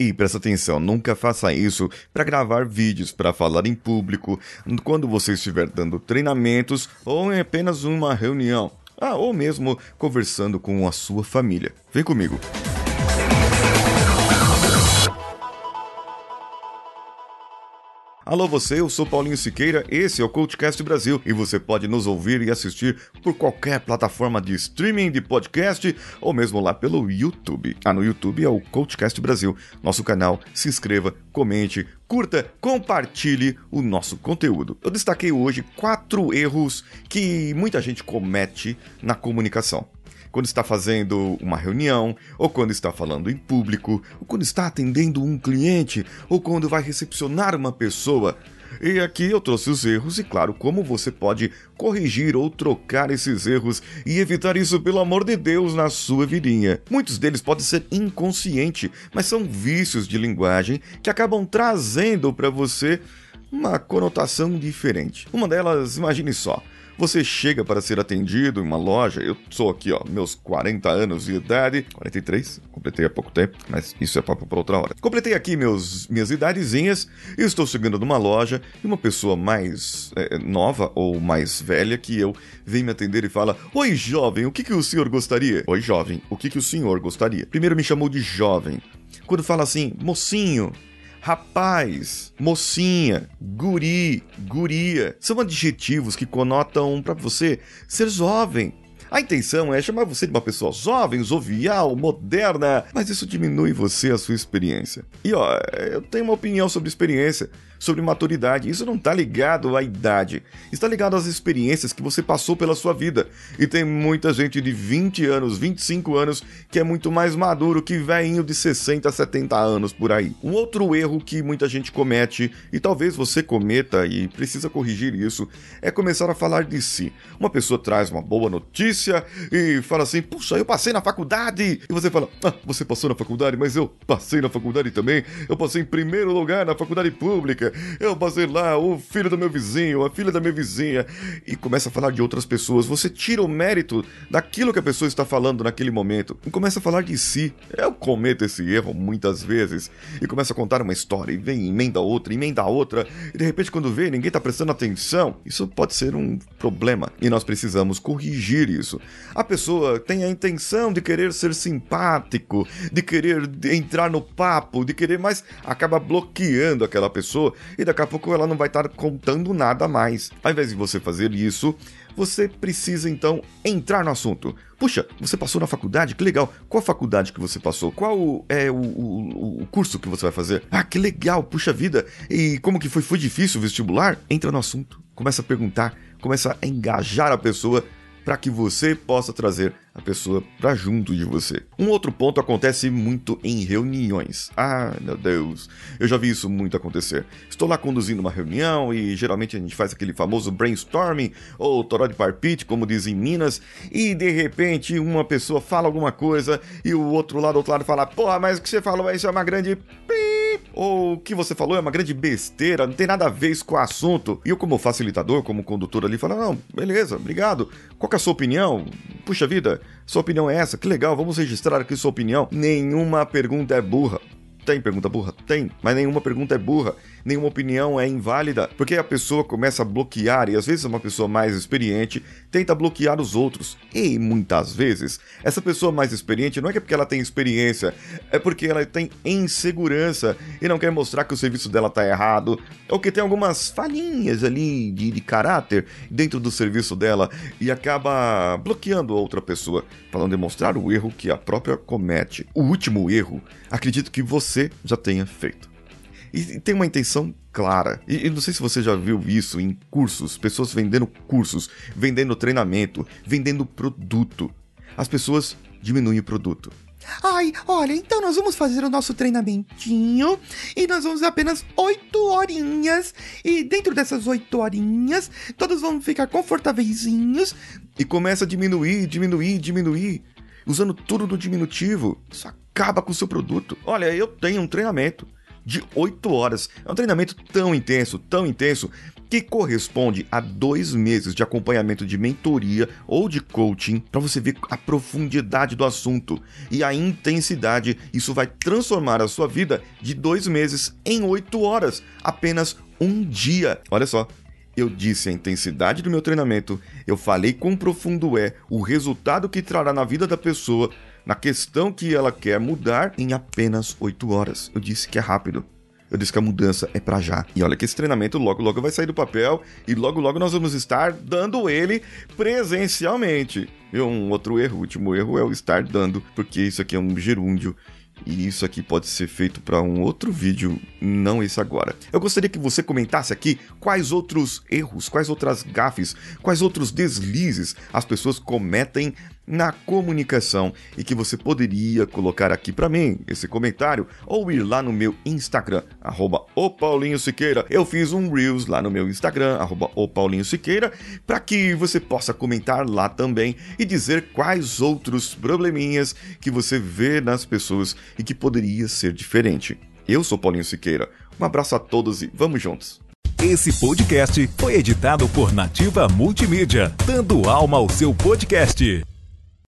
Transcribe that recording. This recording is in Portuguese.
E presta atenção, nunca faça isso para gravar vídeos, para falar em público, quando você estiver dando treinamentos ou em apenas uma reunião. Ah, ou mesmo conversando com a sua família. Vem comigo. Alô você, eu sou Paulinho Siqueira, esse é o Coachcast Brasil e você pode nos ouvir e assistir por qualquer plataforma de streaming de podcast ou mesmo lá pelo YouTube. Ah, no YouTube é o Coachcast Brasil, nosso canal. Se inscreva, comente, curta, compartilhe o nosso conteúdo. Eu destaquei hoje quatro erros que muita gente comete na comunicação quando está fazendo uma reunião, ou quando está falando em público, ou quando está atendendo um cliente, ou quando vai recepcionar uma pessoa. E aqui eu trouxe os erros e, claro, como você pode corrigir ou trocar esses erros e evitar isso, pelo amor de Deus, na sua vidinha. Muitos deles podem ser inconsciente, mas são vícios de linguagem que acabam trazendo para você uma conotação diferente. Uma delas, imagine só, você chega para ser atendido em uma loja, eu sou aqui, ó, meus 40 anos de idade, 43, completei há pouco tempo, mas isso é papo para outra hora. Completei aqui meus, minhas idadezinhas e estou chegando numa loja e uma pessoa mais é, nova ou mais velha que eu vem me atender e fala: Oi, jovem, o que, que o senhor gostaria? Oi, jovem, o que, que o senhor gostaria? Primeiro me chamou de jovem. Quando fala assim, mocinho, rapaz, mocinha, guri, guria. São adjetivos que conotam para você ser jovem. A intenção é chamar você de uma pessoa jovem, jovial, moderna, mas isso diminui você a sua experiência. E ó, eu tenho uma opinião sobre experiência sobre maturidade. Isso não está ligado à idade, está ligado às experiências que você passou pela sua vida. E tem muita gente de 20 anos, 25 anos que é muito mais maduro que velhinho de 60, 70 anos por aí. Um outro erro que muita gente comete, e talvez você cometa e precisa corrigir isso, é começar a falar de si. Uma pessoa traz uma boa notícia e fala assim: Puxa, eu passei na faculdade. E você fala: Ah, você passou na faculdade, mas eu passei na faculdade também. Eu passei em primeiro lugar na faculdade pública eu passei lá, o filho do meu vizinho, a filha da minha vizinha, e começa a falar de outras pessoas. Você tira o mérito daquilo que a pessoa está falando naquele momento e começa a falar de si. Eu cometo esse erro muitas vezes e começa a contar uma história e vem emenda outra, emenda outra, e de repente quando vê, ninguém está prestando atenção. Isso pode ser um problema e nós precisamos corrigir isso. A pessoa tem a intenção de querer ser simpático, de querer entrar no papo, de querer, mas acaba bloqueando aquela pessoa e daqui a pouco ela não vai estar contando nada mais. Ao invés de você fazer isso, você precisa então entrar no assunto. Puxa, você passou na faculdade? Que legal. Qual faculdade que você passou? Qual é o, o, o, curso que você vai fazer? Ah, que legal, puxa vida. E como que foi? Foi difícil o vestibular? Entra no assunto, começa a perguntar, começa a engajar a pessoa para que você possa trazer a pessoa para junto de você. Um outro ponto acontece muito em reuniões. Ah, meu Deus, eu já vi isso muito acontecer. Estou lá conduzindo uma reunião e geralmente a gente faz aquele famoso brainstorming ou toró de parpite, como dizem em Minas, e de repente uma pessoa fala alguma coisa e o outro lado, outro lado fala: "Porra, mas o que você falou isso é uma grande ou o que você falou é uma grande besteira, não tem nada a ver isso com o assunto. E eu, como facilitador, como condutor ali, falo: não, beleza, obrigado. Qual é a sua opinião? Puxa vida, sua opinião é essa? Que legal, vamos registrar aqui sua opinião. Nenhuma pergunta é burra. Tem pergunta burra? Tem, mas nenhuma pergunta é burra nenhuma opinião é inválida, porque a pessoa começa a bloquear e às vezes uma pessoa mais experiente tenta bloquear os outros. E muitas vezes, essa pessoa mais experiente não é, é porque ela tem experiência, é porque ela tem insegurança e não quer mostrar que o serviço dela está errado, ou que tem algumas falhinhas ali de, de caráter dentro do serviço dela e acaba bloqueando outra pessoa para não demonstrar o erro que a própria comete. O último erro, acredito que você já tenha feito. E tem uma intenção clara. E, e não sei se você já viu isso em cursos, pessoas vendendo cursos, vendendo treinamento, vendendo produto. As pessoas diminuem o produto. Ai, olha, então nós vamos fazer o nosso treinamentinho e nós vamos apenas oito horinhas. E dentro dessas oito horinhas, todos vão ficar confortáveis e começa a diminuir, diminuir, diminuir, usando tudo no diminutivo. Isso acaba com o seu produto. Olha, eu tenho um treinamento de 8 horas. É um treinamento tão intenso, tão intenso, que corresponde a dois meses de acompanhamento de mentoria ou de coaching para você ver a profundidade do assunto e a intensidade. Isso vai transformar a sua vida de dois meses em oito horas, apenas um dia. Olha só, eu disse a intensidade do meu treinamento, eu falei quão profundo é o resultado que trará na vida da pessoa, na questão que ela quer mudar em apenas 8 horas. Eu disse que é rápido. Eu disse que a mudança é para já. E olha que esse treinamento logo logo vai sair do papel e logo logo nós vamos estar dando ele presencialmente. E um outro erro, o último erro é o estar dando, porque isso aqui é um gerúndio e isso aqui pode ser feito para um outro vídeo, não esse agora. Eu gostaria que você comentasse aqui quais outros erros, quais outras gafes, quais outros deslizes as pessoas cometem na comunicação e que você poderia colocar aqui para mim esse comentário ou ir lá no meu Instagram, arroba o Paulinho Siqueira. Eu fiz um Reels lá no meu Instagram, arroba o Paulinho Siqueira, para que você possa comentar lá também e dizer quais outros probleminhas que você vê nas pessoas e que poderia ser diferente. Eu sou Paulinho Siqueira. Um abraço a todos e vamos juntos! Esse podcast foi editado por Nativa Multimídia, dando alma ao seu podcast.